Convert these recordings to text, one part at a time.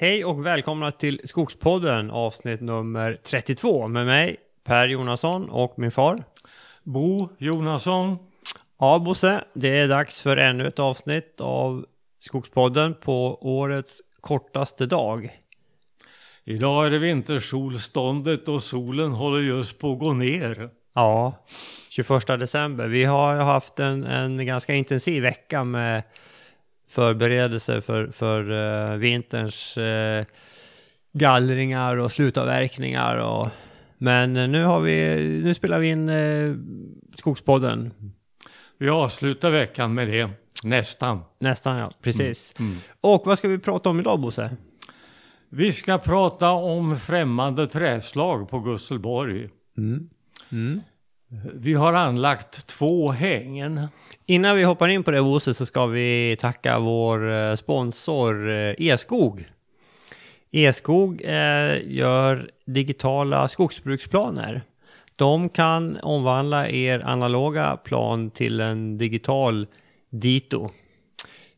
Hej och välkomna till Skogspodden avsnitt nummer 32 med mig Per Jonasson och min far. Bo Jonasson. Ja Bosse, det är dags för ännu ett avsnitt av Skogspodden på årets kortaste dag. Idag är det vintersolståndet och solen håller just på att gå ner. Ja, 21 december. Vi har haft en, en ganska intensiv vecka med förberedelser för, för uh, vinterns uh, gallringar och slutavverkningar. Och, men nu, har vi, nu spelar vi in uh, Skogspodden. Vi avslutar veckan med det. Nästan. Nästan ja, precis. Mm. Mm. Och vad ska vi prata om idag Bosse? Vi ska prata om främmande träslag på Gusselborg. Mm. Vi har anlagt två hängen. Innan vi hoppar in på det Bosse så ska vi tacka vår eh, sponsor eh, Eskog. Eskog eh, gör digitala skogsbruksplaner. De kan omvandla er analoga plan till en digital dito.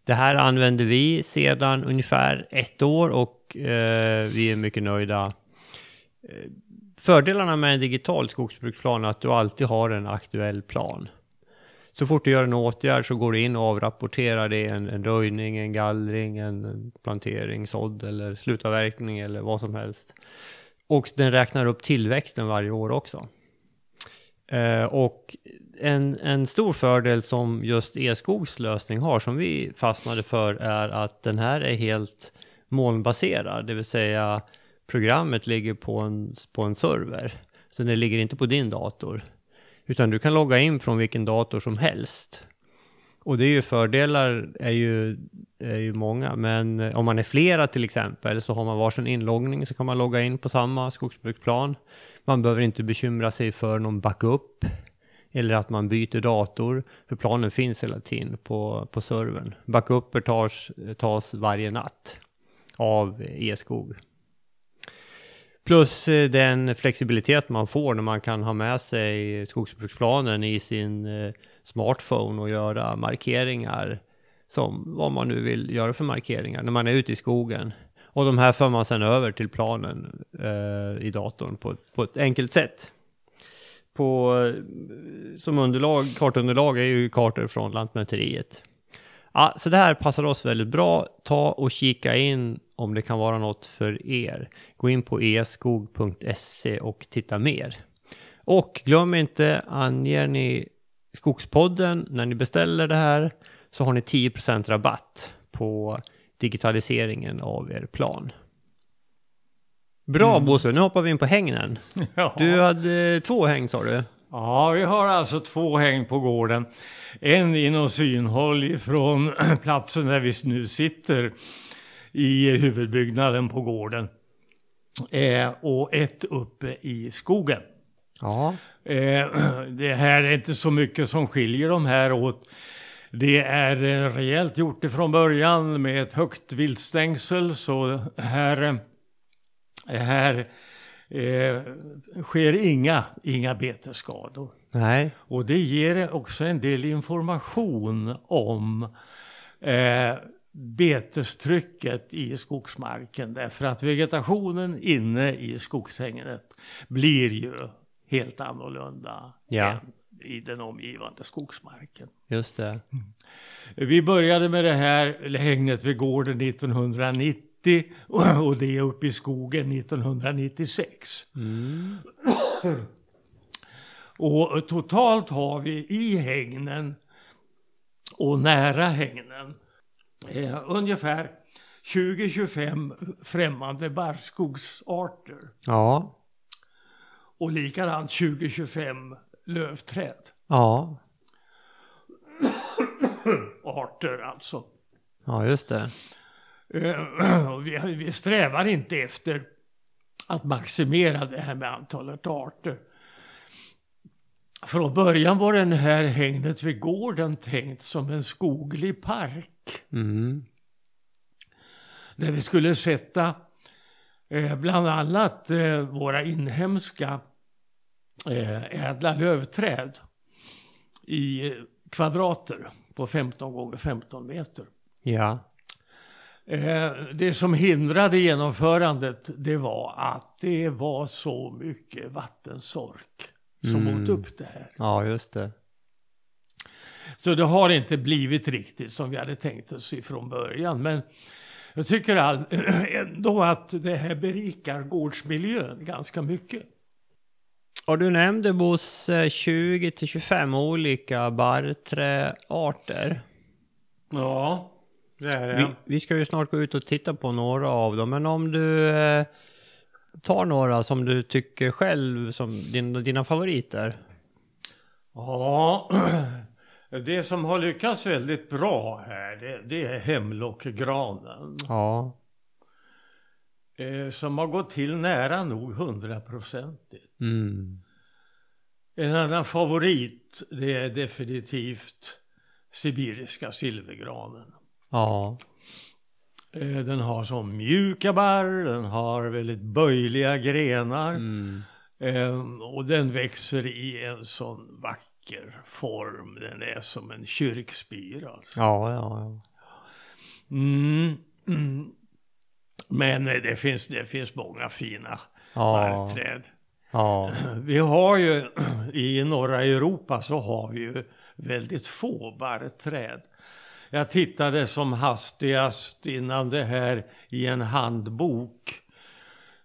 Det här använder vi sedan ungefär ett år och eh, vi är mycket nöjda. Eh, Fördelarna med en digital skogsbruksplan är att du alltid har en aktuell plan. Så fort du gör en åtgärd så går du in och avrapporterar det, en, en röjning, en gallring, en plantering, sådd eller slutavverkning eller vad som helst. Och den räknar upp tillväxten varje år också. Eh, och en, en stor fördel som just E-skogs lösning har, som vi fastnade för, är att den här är helt molnbaserad, det vill säga programmet ligger på en, på en server. Så det ligger inte på din dator. Utan du kan logga in från vilken dator som helst. Och det är ju fördelar är ju, är ju många, men eh, om man är flera till exempel så har man varsin inloggning så kan man logga in på samma skogsbruksplan. Man behöver inte bekymra sig för någon backup eller att man byter dator, för planen finns hela tiden på, på servern. Backuper tas, tas varje natt av e-skog. Plus eh, den flexibilitet man får när man kan ha med sig skogsbruksplanen i sin eh, smartphone och göra markeringar som vad man nu vill göra för markeringar när man är ute i skogen. Och de här för man sedan över till planen eh, i datorn på, på ett enkelt sätt. På, eh, som underlag, kartunderlag är ju kartor från Lantmäteriet. Ja, så det här passar oss väldigt bra. Ta och kika in om det kan vara något för er. Gå in på eskog.se och titta mer. Och glöm inte, anger ni Skogspodden när ni beställer det här så har ni 10% rabatt på digitaliseringen av er plan. Bra mm. Bosse, nu hoppar vi in på hängnen. Ja. Du hade två häng sa du? Ja, vi har alltså två häng på gården. En inom synhåll ifrån platsen där vi nu sitter i huvudbyggnaden på gården. Eh, och ett uppe i skogen. Ja. Eh, det här är inte så mycket som skiljer de här åt. Det är eh, rejält gjort ifrån början med ett högt viltstängsel så här, eh, här eh, sker inga, inga betesskador. Nej. Och det ger också en del information om eh, betestrycket i skogsmarken därför att vegetationen inne i skogshängnet blir ju helt annorlunda ja. än i den omgivande skogsmarken. Just det. Mm. Vi började med det här hängnet vid gården 1990 och det är uppe i skogen 1996. Mm. Och totalt har vi i hängnen och nära hängnen eh, ungefär 20-25 främmande barrskogsarter. Ja. Och likadant 20-25 lövträd. Ja. Arter alltså. Ja, just det. Eh, vi, vi strävar inte efter att maximera det här med antalet arter. Från början var den här hängnet vid gården tänkt som en skoglig park. Mm. Där vi skulle sätta eh, bland annat eh, våra inhemska eh, ädla lövträd i kvadrater på 15 gånger 15 meter. Ja. Eh, det som hindrade genomförandet det var att det var så mycket vattensork som Mm. åt upp det här. Ja, just det. Så det har inte blivit riktigt som vi hade tänkt oss ifrån början. Men jag tycker all, ändå att det här berikar gårdsmiljön ganska mycket. Och du nämnde Bosse 20 till 25 olika barrträarter. Ja, Vi, vi ska ju snart gå ut och titta på några av dem, men om du eh, tar några som du tycker själv som din, dina favoriter. Ja, det som har lyckats väldigt bra här det, det är hemlockgranen. Ja. Eh, som har gått till nära nog hundraprocentigt. Mm. En annan favorit det är definitivt sibiriska silvergranen. Ja. Eh, den har så mjuka barr, den har väldigt böjliga grenar. Mm. Eh, och den växer i en sån vacker form. Den är som en kyrkspir alltså. Ja, ja, ja. Mm. Mm. Men eh, det finns, det finns många fina Ja. barrträd. Ja. Vi har ju i norra Europa så har vi ju väldigt få barrträd. Jag tittade som hastigast innan det här i en handbok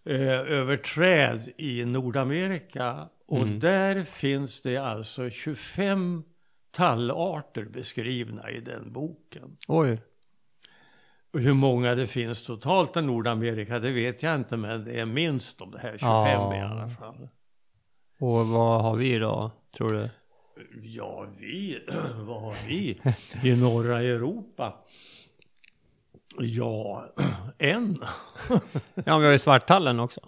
eh, över träd i Nordamerika. Och Mm. där finns det alltså 25 tallarter beskrivna i den boken. Oj. Och hur många det finns totalt i Nordamerika det vet jag inte men det är minst de här 25 Ja. i alla fall. Och vad har vi då, tror du? Ja, vi, vad har vi i norra Europa? Ja, en. Ja, vi har ju Svarttallen också.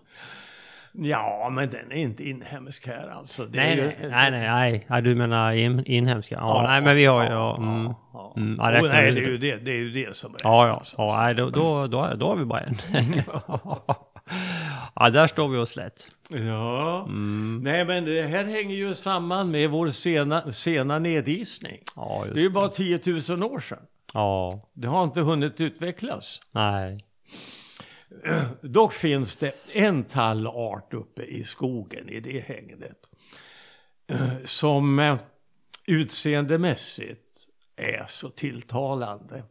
Ja, men den är inte inhemsk här alltså. Det Nej, ju nej, nej, nej, du menar in, inhemska? Ja, Ja, nej, men vi har ju, ja, mm. ja. Mm, räknar nej, det är ju det, det, är ju det som är Ja, ja, alltså. ja nej, då, då, då, då har vi bara en. Ja, där står vi oss lätt. Ja. Mm. Nej, men det här hänger ju samman med vår sena, sena nedisning. Ja, just Det är ju bara 10 000 år sedan. Ja, Det har inte hunnit utvecklas. nej. Dock finns det en tallart uppe i skogen i det hängnet. eh, Som eh, utseendemässigt är så tilltalande.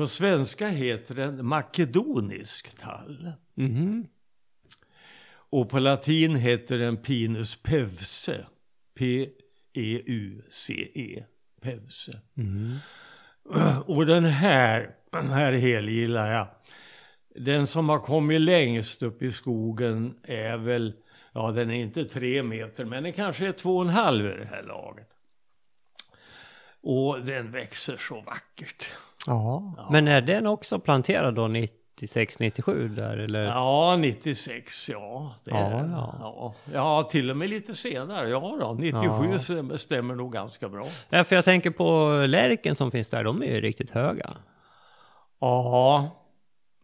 På svenska heter den makedonisk tall. Mhm. Och på latin heter den Pinus pevse. E P-E-U-C-E. Pevse. Mhm. Och den här, den här helgillar jag. Den som har kommit längst upp i skogen är väl, ja den är inte tre meter men den kanske är två och en halv i det här laget. Och den växer så vackert. Ja, men är den också planterad då 96, 97 där eller? Ja, 96 ja. Det Ja, är, ja. ja. ja. till och med lite senare. Ja då, 97 Ja. stämmer- nog ganska bra. Ja, för jag tänker på lärken som finns där, de är ju riktigt höga. Ja,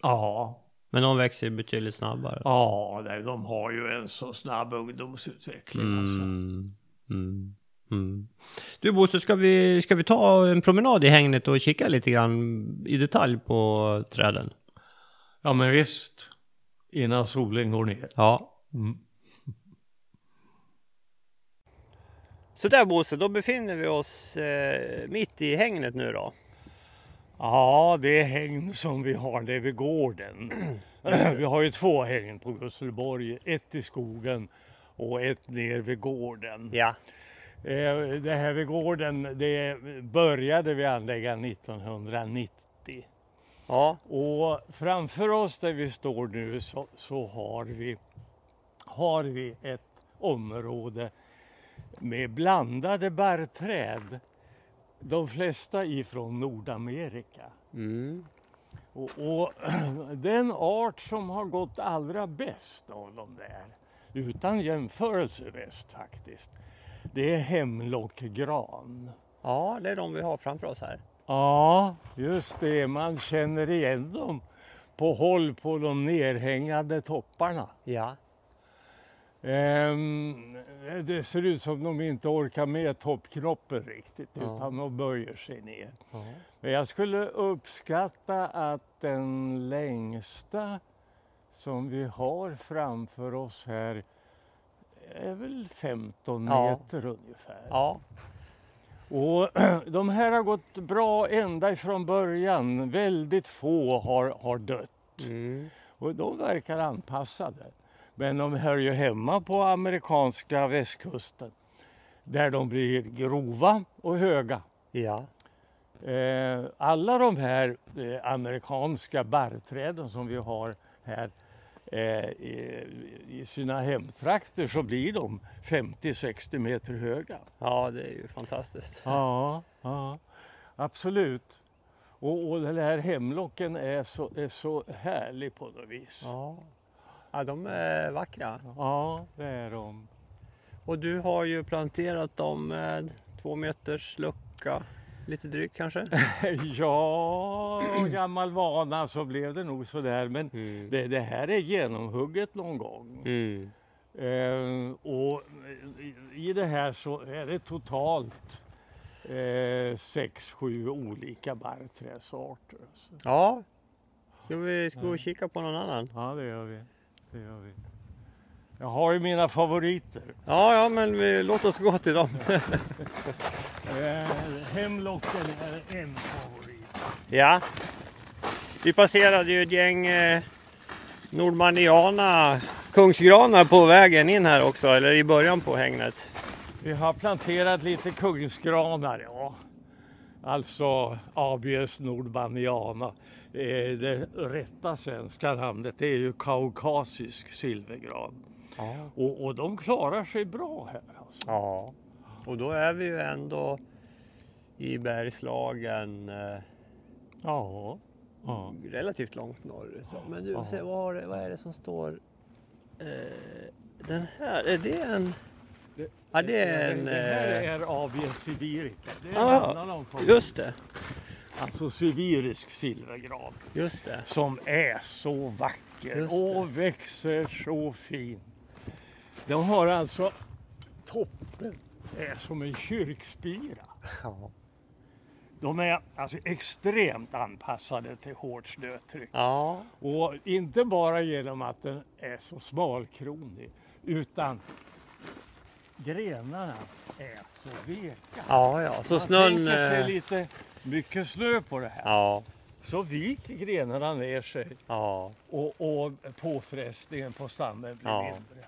ja. Men de växer ju betydligt snabbare. Ja, nej, de har ju en så snabb ungdomsutveckling. Alltså. Mm. Mm. Du Bosse, ska vi, ska vi ta en promenad i hängnet och kika lite grann i detalj på träden? Ja, men visst. Innan solen går ner. Ja. Mm. Så där Bosse, då befinner vi oss eh, mitt i hängnet nu då. Ja, det är hägn som vi har där vid gården. vi har ju två hägn på Gusselborg. Ett i skogen och ett ner vid gården. Ja. Eh, Det här vid gården, det började vi anlägga 1990. Ja. Och framför oss där vi står nu så, så har, vi, har vi ett område med blandade barrträd. De flesta ifrån Nordamerika. Mm. Och, och den art som har gått allra bäst av de där, utan jämförelse bäst faktiskt, det är hemlockgran. Ja, det är de vi har framför oss här. Ja, just det. Man känner igen dem på håll på de nerhängande topparna. Ja. Ehm, det ser ut som de inte orkar med toppknoppen riktigt Ja. utan de böjer sig ner. Ja. Men jag skulle uppskatta att den längsta som vi har framför oss här är väl 15 Ja. meter ungefär. ja. Och de här har gått bra ända ifrån början. Väldigt få har, har dött. Mm. Och de verkar anpassade. Men de hör ju hemma på amerikanska västkusten. Där de blir grova och höga. Ja. Eh, alla de här eh, amerikanska barrträden som vi har här i, i sina hemtrakter så blir de 50-60 meter höga. ja, det är ju fantastiskt. Ja, ja absolut. Och, och den här hemlocken är så, är så härlig på något vis. Ja. ja, de är vackra. Ja, det är de. Och du har ju planterat dem med två meters lucka, lite drygt kanske? Ja, gammal vana så blev det nog så där. Men Mm. det, det här är genomhugget någon gång. Mm. Eh, och i- det här så är det totalt eh, sex, sju olika barrträdsarter. Ja, ska vi gå och kika på någon annan? ja, det gör vi. Det gör vi. Jag har ju mina favoriter. Ja, ja, men vi, låt oss gå till dem. Eh, hemlocken är en favorit. Ja, vi passerade ju ett gäng eh, Nordmaniana kungsgranar på vägen in här också, eller i början på hängnet. Vi har planterat lite kungsgranar, ja. Alltså Abies nordbaniana. Eh, det rätta svenska namnet är ju kaukasisk silvergran. Ja. Och, och de klarar sig bra här. Alltså. ja, och då är vi ju ändå i Bergslagen eh, Ja. ja. relativt långt norrut. Men du, Ja. se, vad, vad är det som står? Eh, den här, är det en? Det- Ja, det är en... det här eh, är Abies sibirica. Det är en Ah, annan dem. Just det, Alltså sibirisk silvergran. just det. som är så vacker Just det. och växer så fint. De har alltså toppen är som en kyrkspira. Ja. De är alltså extremt anpassade till hårt snötryck. Ja, Och inte bara genom att den är så smalkronig utan grenarna är så veka. ja, ja. Så Man snön... tänker sig eh, lite mycket snö på det här. Ja, Så viker grenarna ner sig ja. och, och påfrestningen på stammen blir Ja. mindre.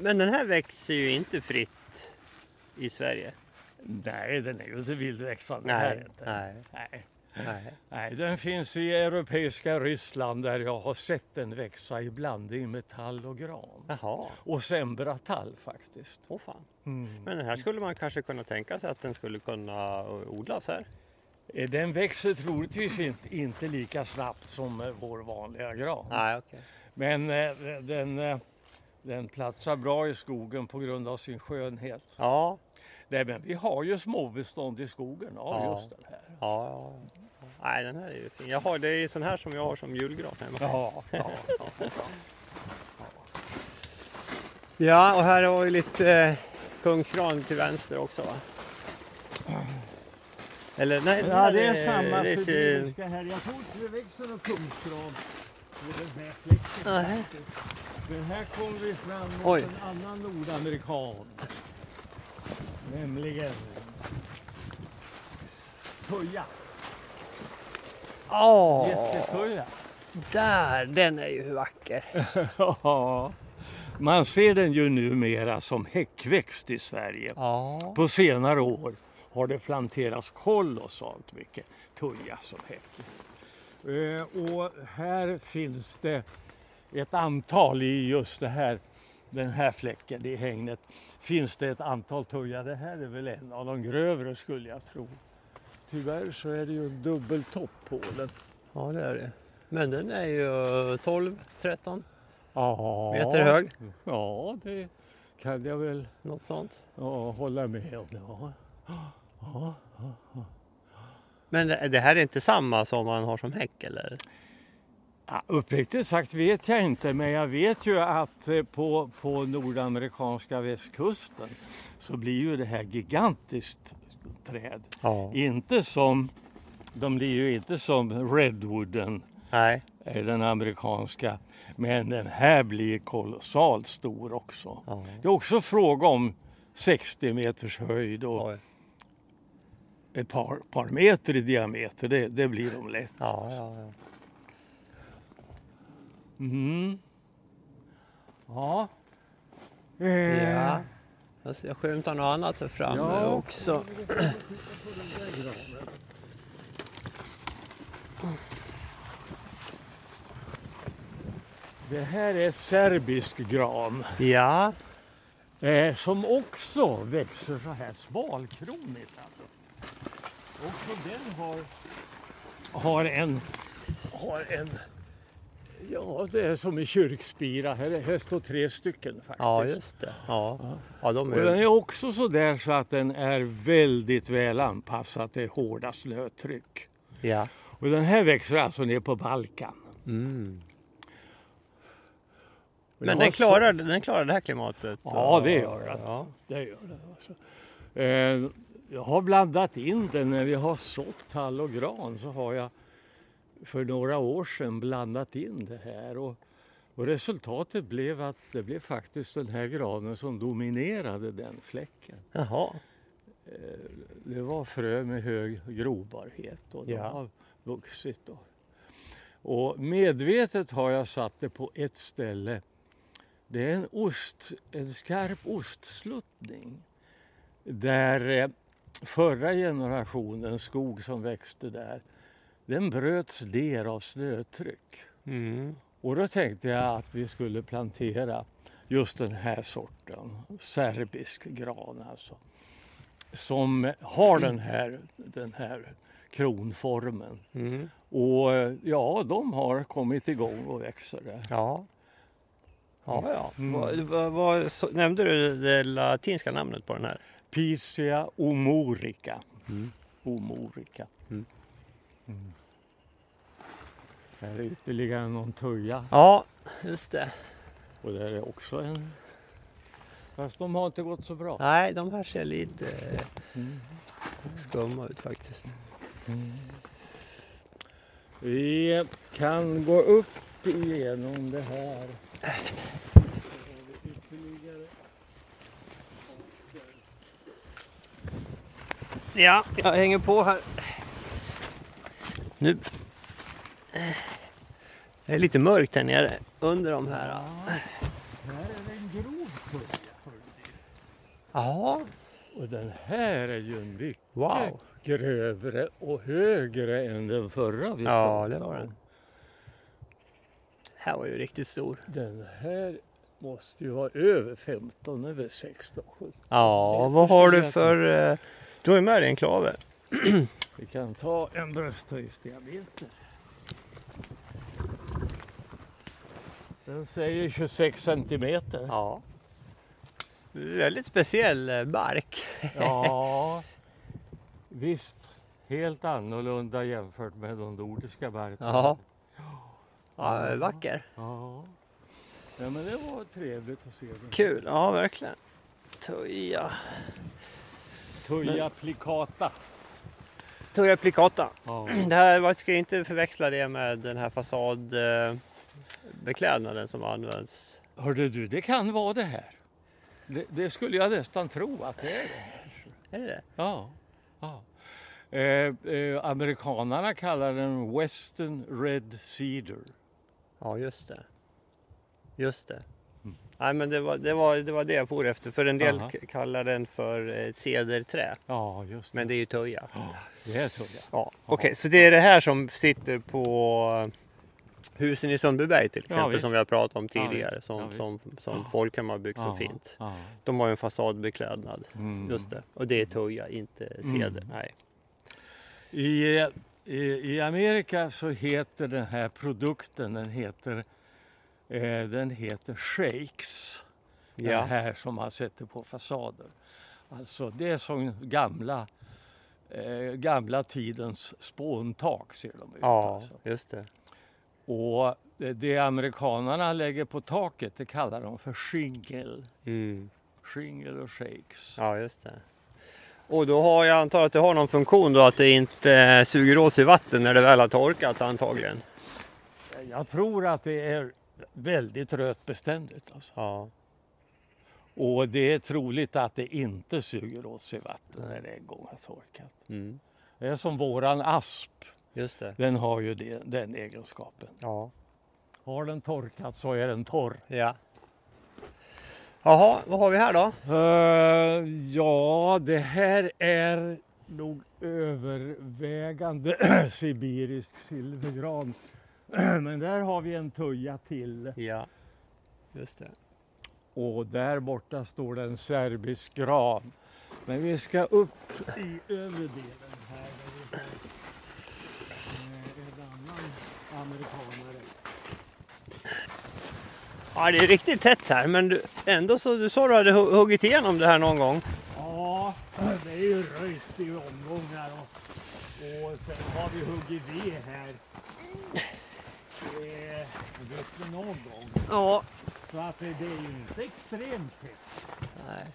Men den här växer ju inte fritt i Sverige. Nej, den är ju inte vildväxande här Nej, inte. nej, Nej. nej. Nej, den finns i europeiska Ryssland där jag har sett den växa i blandning med tall och gran. Jaha, Och sembratall faktiskt. åh fan. Mm. Men den här skulle man kanske kunna tänka sig att den skulle kunna eh, odlas här. Eh, Den växer troligtvis inte, inte lika snabbt som eh, vår vanliga gran. Nej, okej. Men den, den platsar bra i skogen på grund av sin skönhet. Ja, Nej, men vi har ju småbestånd i skogen av Ja. just den här. ja, ja. Nej, den här är ju fin. Jag har, det är sån här som jag har som julgran hemma. Ja, ja. Ja, och här har vi lite eh, kungsgran till vänster också va? Eller nej, Ja, det är samma det är- sibiriska här. Jag tror inte det växer någon kungsgran på den här här kommer vi fram mot Oj. en annan nordamerikan. Nämligen tuja. Åh, Jättetuja. där, den är ju vacker. Ja. Man ser den ju numera som häckväxt i Sverige. Ja, På senare år har det planterats kolossalt mycket tuja som häck. Eh, och här finns det ett antal i just det här, den här fläcken i hängnet. Finns det ett antal tuja. Det här är väl en av de grövre skulle jag tro. Tyvärr så är det ju en dubbeltopp på den. ja det är det. Men den är ju 12-13 Ja, meter hög. Ja, det kan jag väl Något sånt. ja, hålla med om. Ja. Men det här är inte samma som man har som häck eller? Ja, uppriktigt sagt vet jag inte, men jag vet ju att eh, på, på nordamerikanska västkusten så blir ju det här gigantiskt träd. Ja. Inte som, de blir ju inte som redwooden, Nej. den amerikanska, men den här blir kolossalt stor också. Ja. Det är också fråga om 60 meters höjd och Oj. Ett par, par meter i diameter, det, det blir de lätt. Ja, ja, ja. Mm. Ja. Eh, ja. Jag ser- Jag skymtar något annat här framme Ja. också. Det här är serbisk gran Ja. eh, som också växer så här svalkronigt. Alltså. Också den har, har en, har en Ja, det är som i kyrkspira. Här, här står tre stycken faktiskt. ja, just det. Ja, ja de Och den är... är också så där så att den är väldigt väl anpassad till hårda snötryck. Ja. Och den här växer alltså ner på Balkan. Mm. Men den klarar, den klarar det här klimatet? Ja, det gör den. Ja. Det gör det. Alltså. Eh, jag har blandat in den när vi har sått tall och gran så har jag för några år sedan blandat in det här och, och resultatet blev att det blev faktiskt den här granen som dominerade den fläcken. Jaha. Det var frö med hög grobarhet och de Ja. har vuxit. Och, och medvetet har jag satt det på ett ställe. Det är en, ost, en skarp ostsluttning där eh, förra generationens skog som växte där den bröts ner av snötryck. Mm. Och då tänkte jag att vi skulle plantera just den här sorten, serbisk gran alltså. Som har den här, den här kronformen. Mm. Och ja, de har kommit igång och växer där. Ja. Ja, ja. Mm. Vad, vad, vad, nämnde du det latinska namnet på den här? Pisia omorica. Mm. Omorica. Mm. Mm. Här är ytterligare någon tuja Ja, just det. och där är också en. Fast de har inte gått så bra. Nej, de här ser lite Mm. skumma ut faktiskt. Vi kan gå upp igenom det här. Ja, jag hänger på här. Nu. Det är lite mörkt här nere under de här. Ja, här är en grov tuja. Ja, Och den här är ju mycket wow. grövre och högre än den förra vi Ja, det var om. den. här var ju riktigt stor. Den här måste ju vara över 15, över 16, 17. Ja, vad har du för... eh, Du har ju med dig en klave. Vi kan ta en brösthöjdsdiameter. Den säger 26 centimeter. Ja. Väldigt speciell eh, bark. Ja, visst. Helt annorlunda jämfört med de nordiska barrträden. Ja. Ja, vacker. Ja. ja, men det var trevligt att se den. Kul, ja verkligen. Tuja. Tuja plicata. Tuja plicata. Ja. Det här, man ska ju inte förväxla det med den här fasadbeklädnaden som används. Hörde du, det kan vara det här. Det, det skulle jag nästan tro att det är det. Är det det? Ja. ja. Eh, eh, amerikanarna kallar den Western Red Cedar. Ja, just det. Just det. Nej, men det var, det, var, det var det jag for efter. För en del Aha. kallar den för ett cederträ. Ja, just det. Men det är ju tuja. Ja, det är tuja. Ja, Okej, så det är det här som sitter på husen i Sundbyberg till exempel visst. som vi har pratat om Ja, tidigare. visst. som, Ja, som, som Folkhem har byggt så Ja, fint. Ja. De har ju en fasadbeklädnad. Mm. Just det. Och det är tuja, inte ceder. Mm. Nej. I, i, I Amerika så heter den här produkten, den heter, eh, den heter shakes. Den Ja. här som man sätter på fasader. Alltså det är som gamla, eh, gamla tidens spåntak ser de ut. ja, Alltså. just det. Och det amerikanarna lägger på taket det kallar de för shingle. Mm. Shingle och shakes. Ja, just det. Och då har jag antar att det har någon funktion då att det inte suger åt sig vatten när det väl har torkat antagligen. Jag tror att det är väldigt rötbeständigt. Alltså. Ja. Och det är troligt att det inte suger åt sig vatten när det en gång har torkat. Mm. Det är som våran asp. Just det. Den har ju det, den egenskapen. Ja. Har den torkat så är den torr. Ja. Jaha, vad har vi här då? Uh, ja, det här är nog övervägande sibirisk silvergran. Men där har vi en tuja till. Ja, just det. Och där borta står det en serbisk gran. Men vi ska upp i övre delen här där vi har en annan amerikanare. Ja, det är riktigt tätt här, men du, ändå så du sa du hade hu- huggit igenom det här någon gång. Ja, det är ju röjt i omgångar och, och sen har vi huggit ved här. Eh, vet du någon gång. Ja. Så att det, det är inte extremt tätt. Nej.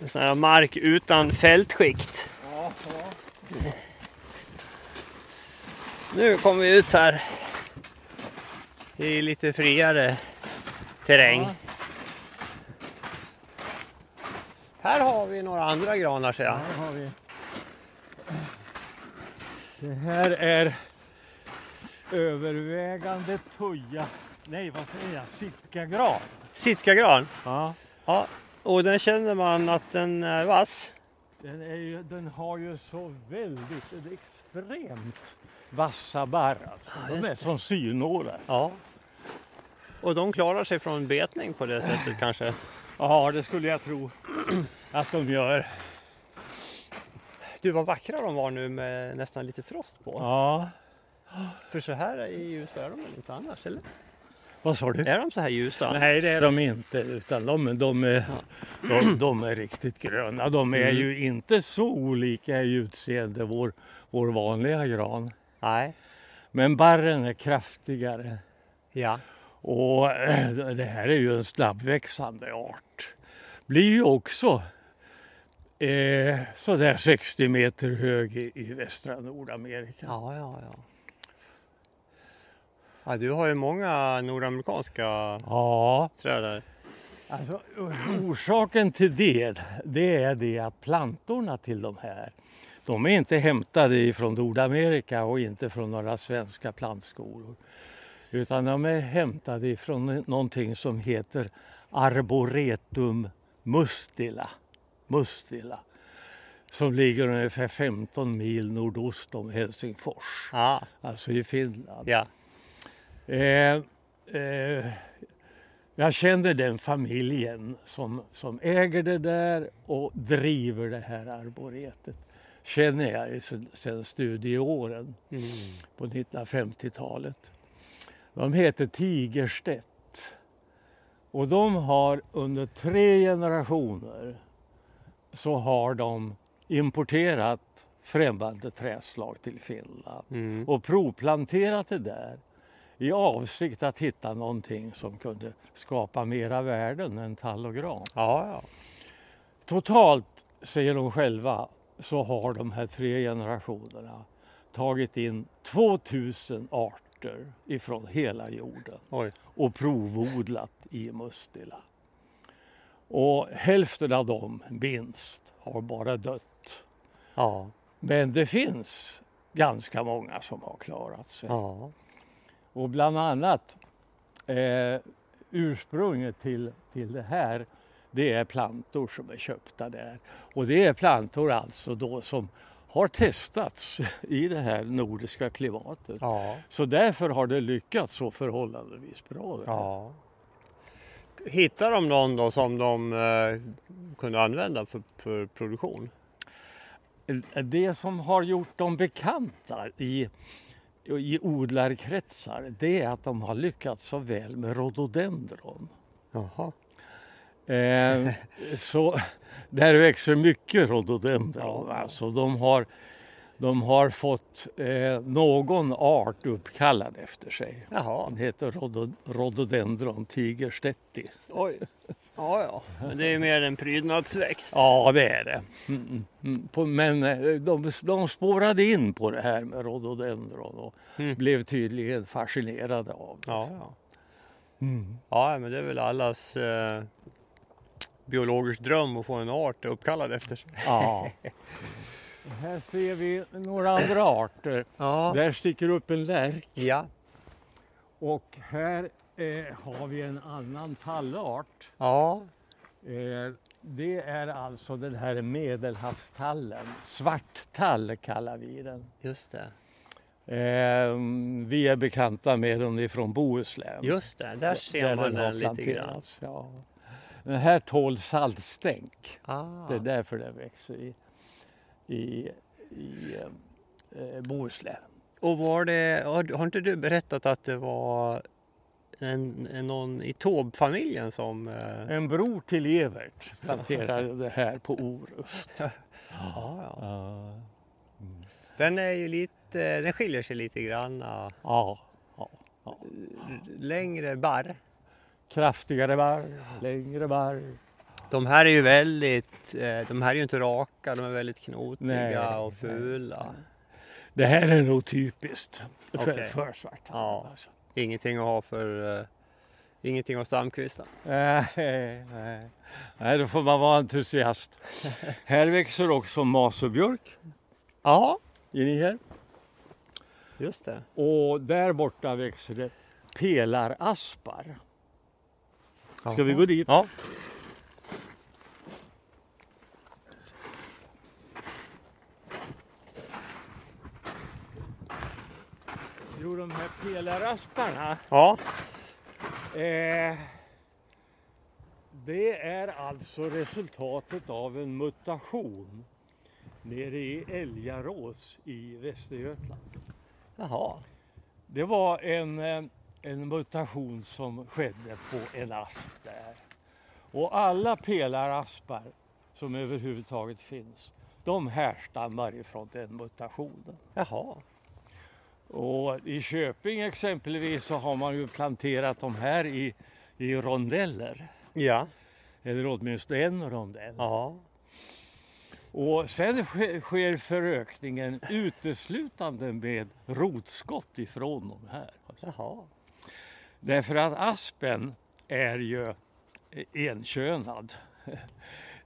En sån här mark utan fältskikt. Ja, ja. Nu kommer vi ut här i lite friare terräng. Ja. Här har vi några andra granar ser jag. Här har vi. Det här är övervägande tuja. Nej, vad säger jag? Sitkagran. Sitkagran. Ja. Ja, och den känner man att den är vass. Den, är ju, den har ju så väldigt, extremt vassa barr. Alltså. De just är som synålar. Ja. Och de klarar sig från betning på det sättet kanske. Ja, det skulle jag tro att de gör. Du vad vackra de var nu med nästan lite frost på. Ja. För så här i ljusa är de väl inte annars eller? Vad sa du? Är de så här ljusa? Nej, det är de inte. Utan de, de, är, de, de är riktigt gröna. De är Mm. ju inte så olika i utseende, vår, vår vanliga gran. Nej. Men barren är kraftigare. Ja. Och eh, det här är ju en snabbväxande art. Blir ju också eh, sådär 60 meter hög i, i västra Nordamerika. Ja, ja, ja. Ja, du har ju många nordamerikanska Ja, träd där. alltså, orsaken till det, det är det att plantorna till de här, de är inte hämtade ifrån Nordamerika och inte från några svenska plantskolor. Utan de är hämtade ifrån någonting som heter Arboretum mustila. Mustila. Som ligger ungefär 15 mil nordost om Helsingfors, Ja, alltså i Finland. ja. Eh, eh, jag känner den familjen som, som äger det där och driver det här arboretet. Känner jag sen studieåren Mm. på 1950-talet. De heter Tigerstedt. Och de har under tre generationer så har de importerat främmande träslag till Finland Mm. och provplanterat det där i avsikt att hitta någonting som kunde skapa mera värden än tall och gran. Ja, ja. Totalt, säger de själva, så har de här tre generationerna tagit in 2000 arter ifrån hela jorden Oj. och provodlat i Mustila. Och hälften av dem, minst, har bara dött. Ja, Men det finns ganska många som har klarat sig. ja. Och bland annat eh, ursprunget till, till det här det är plantor som är köpta där. Och det är plantor alltså då som har testats i det här nordiska klimatet. Ja, Så därför har det lyckats så förhållandevis bra. ja. Hittar de någon då som de eh, kunde använda för, för produktion? Det som har gjort dem bekanta i, i odlarkretsar det är att de har lyckats så väl med rhododendron. Jaha. Eh, så där växer mycket rhododendron. Alltså, de, har, De har fått eh, någon art uppkallad efter sig. Jaha. Den heter Rhododendron tigerstetti. Oj. Ja, ja. Men det är mer en prydnadsväxt. Ja, det är det. Mm, mm, mm. På, men eh, de, de spårade in på det här med rhododendron och Mm. blev tydligen fascinerade av det. Ja, ja. Ja, men det är väl allas eh, biologers dröm att få en art uppkallad efter sig. Ja. Här ser vi några andra arter. Ja. Där sticker upp en lärk Ja. och här eh, har vi en annan tallart. Ja. Eh, det är alltså den här medelhavstallen. Svarttall kallar vi den. Just det. Eh, vi är bekanta med den ifrån Bohuslän. Just det, där ser där man den lite grann. Ja. Den här tål saltstänk. Ah. Det är därför den växer i, i, i eh, eh, Bohuslän. Och var det, har, har inte du berättat att det var en, en, någon i Taube-familjen som... Eh, En bror till Evert planterade det här på Orust. ja, ja. Ja, Den är ju lite, den skiljer sig lite grann. eh, ja, ja. Längre barr. Kraftigare barr, längre barr. De här är ju väldigt, eh, de här är ju inte raka, de är väldigt knotiga Nej, och fula. Det här är nog typiskt för, Okej. för svarttall. Ja. Alltså. Ingenting att ha för, eh, ingenting att stamkvista. Nej, nej. nej, då får man vara entusiast. här växer också masobjörk. Ja, Är ni här? just det. Och där borta växer det pelaraspar. Ska vi Jaha. gå dit? Ja. Jo, de här pelarasparna, Ja. eh, det är alltså resultatet av en mutation nere i Älgarås i Västergötland. Jaha. Det var en, eh, en mutation som skedde på en asp där. Och alla pelaraspar som överhuvudtaget finns, de härstammar ifrån den mutationen. Jaha. Och i Köping exempelvis så har man ju planterat de här i, i rondeller. Ja. Eller åtminstone en rondell. Ja. Och sen sker, förökningen uteslutande med rotskott ifrån de här. Jaha. Därför att aspen är ju enkönad.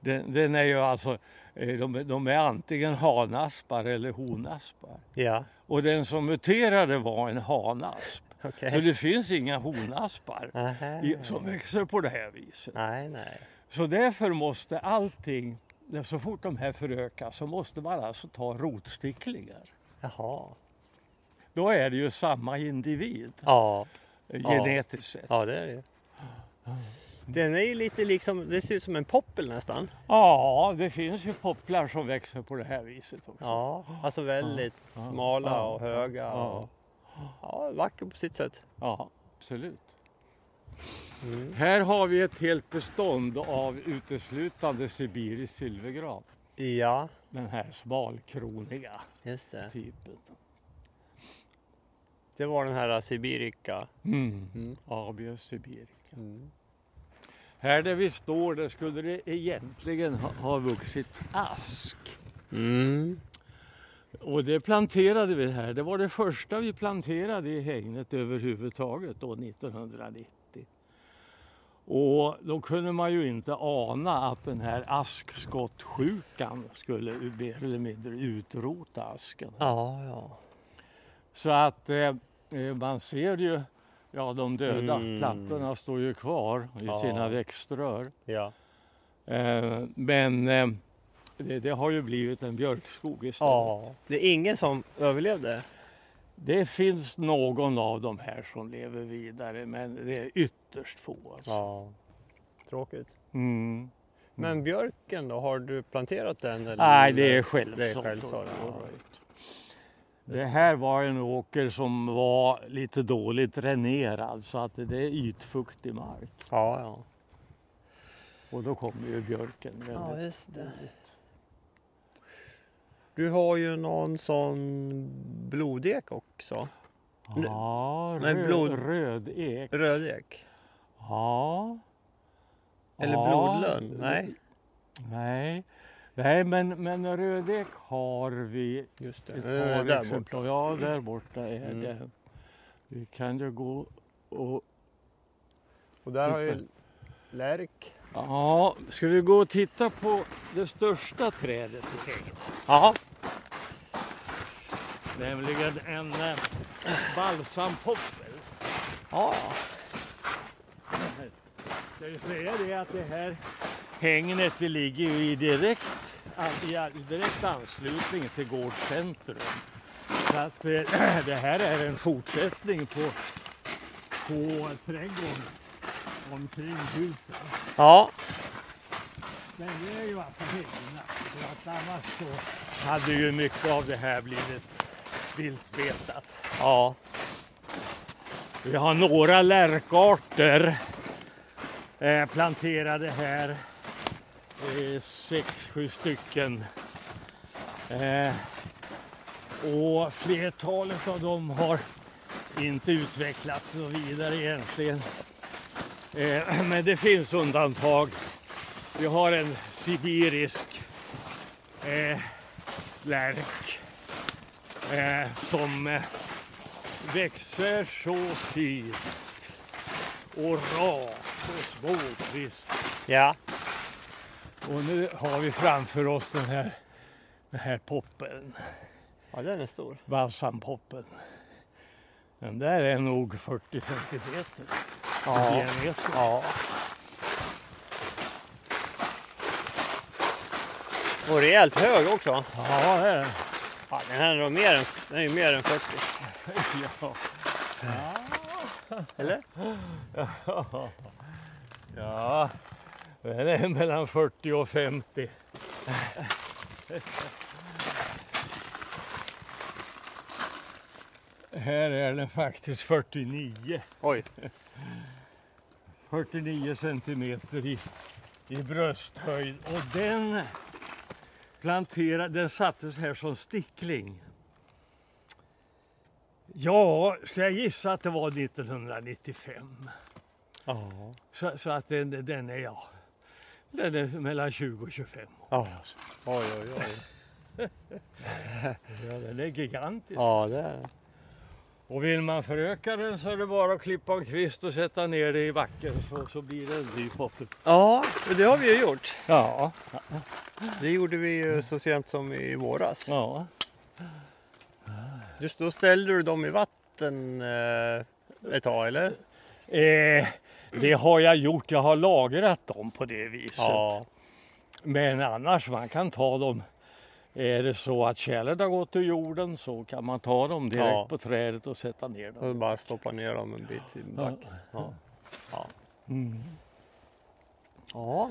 Den, den är ju alltså, eh, de, de är antingen hanaspar eller honaspar. Ja. Och den som muterade var en hanasp. Okej. Så det finns inga honaspar i, som växer på det här viset. Nej, nej. Så därför måste allting, så fort de här förökas så måste man alltså ta rotsticklingar. Jaha. Då är det ju samma individ Ja. genetiskt sett. Ja, det är det. Den är ju lite liksom, det ser ut som en poppel nästan. Ja, det finns ju popplar som växer på det här viset också. Ja, alltså väldigt Ja. smala Ja. och höga. Och, ja, vacker på sitt sätt. Ja, absolut. Mm. Här har vi ett helt bestånd av uteslutande sibirisk silvergrav. Ja, Den här smalkroniga just det. typen. Det var den här Sibirica. Mm. Mm. Abies sibirica. Mm. Här där vi står, där skulle det egentligen ha, ha vuxit ask. Mm. Och det planterade vi här. Det var det första vi planterade i hägnet överhuvudtaget då 1990. Och då kunde man ju inte ana att den här askskottsjukan skulle mer eller mindre utrota asken. Ja, ja. Så att eh, eh, man ser ju, ja de döda Mm. plantorna står ju kvar i Ja. sina växtrör. Ja. Eh, men eh, det, det har ju blivit en björkskog istället. ja. Det är ingen som överlevde. Det finns någon av de här som lever vidare men det är ytterst få. Alltså. Ja. Tråkigt. Mm. Men björken då, har du planterat den? Eller? Nej, det är självsått. Det ja. Här var en åker som var lite dåligt dränerad så att det är ytfuktig mark. Ja, ja. Och då kommer ju björken. Ja, väldigt just det. Du har ju någon sån blodek också. Ja, Nej, röd, blod- rödek. Rödek. Ja. Eller Ja. blodlönn. Nej, Nej, Nej men, men rödek har vi just det. ett Eh, par där borta. exemplar. Ja, där borta är Mm. det. Vi kan ju gå och... Och där har Titta. ju lärk. Ja, ska vi gå och titta på det största trädet? Ja, Nämligen en eh, balsampoppel. ja. Ska ju säga det att det här hängnet det ligger ju i direkt, i direkt anslutning till gårdscentrum. Så att eh, det här är en fortsättning på, på trädgården omkring huset. Ja, Men det är ju alltså hängna. För att annars så hade ju mycket av det här blivit viltbetat. ja. Vi har några lärkarter eh, planterade här. Eh, sex, sju stycken. Eh, och flertalet av dem har inte utvecklats så vidare egentligen. Eh, men det finns undantag. Vi har en sibirisk eh, lärk eh, som eh, växer så fint och rakt och småkvist. Ja, Och nu har vi framför oss den här, den här poppen, ja den är stor. balsampoppen. Den där är nog 40 centimeter Ja, diameter. ja. Och rejält hög också. Ja, det är den. Ja, den här är mer än, den är mer än 40. Ja. Eller? ja, den är mellan 40 och 50. Här är den faktiskt 49. Oj. 49 centimeter i, i brösthöjd. Och den planterad, den sattes här som stickling. Ja, ska jag gissa att det var 1995. Ja. Så, så att den, den är, ja, den är mellan 20 och 25 år. Ja. Oj, oj, oj. Ja, den är gigantisk. Ja, det är Och vill man föröka den så är det bara att klippa en kvist och sätta ner det i backen så, så blir det en ny poppe. Ja, och det har vi ju gjort. Ja, Det gjorde vi ju så sent som i våras. ja. Just då ställde du dem i vatten eh, ett tag, eller? Eh, det har jag gjort. Jag har lagrat dem på det viset. Ja. Men annars, man kan ta dem. Är det så att kärlet har gått ur jorden så kan man ta dem direkt Ja. på trädet och sätta ner dem. Och bara stoppa ner dem en bit i backen. Ja. Ja. Mm. ja.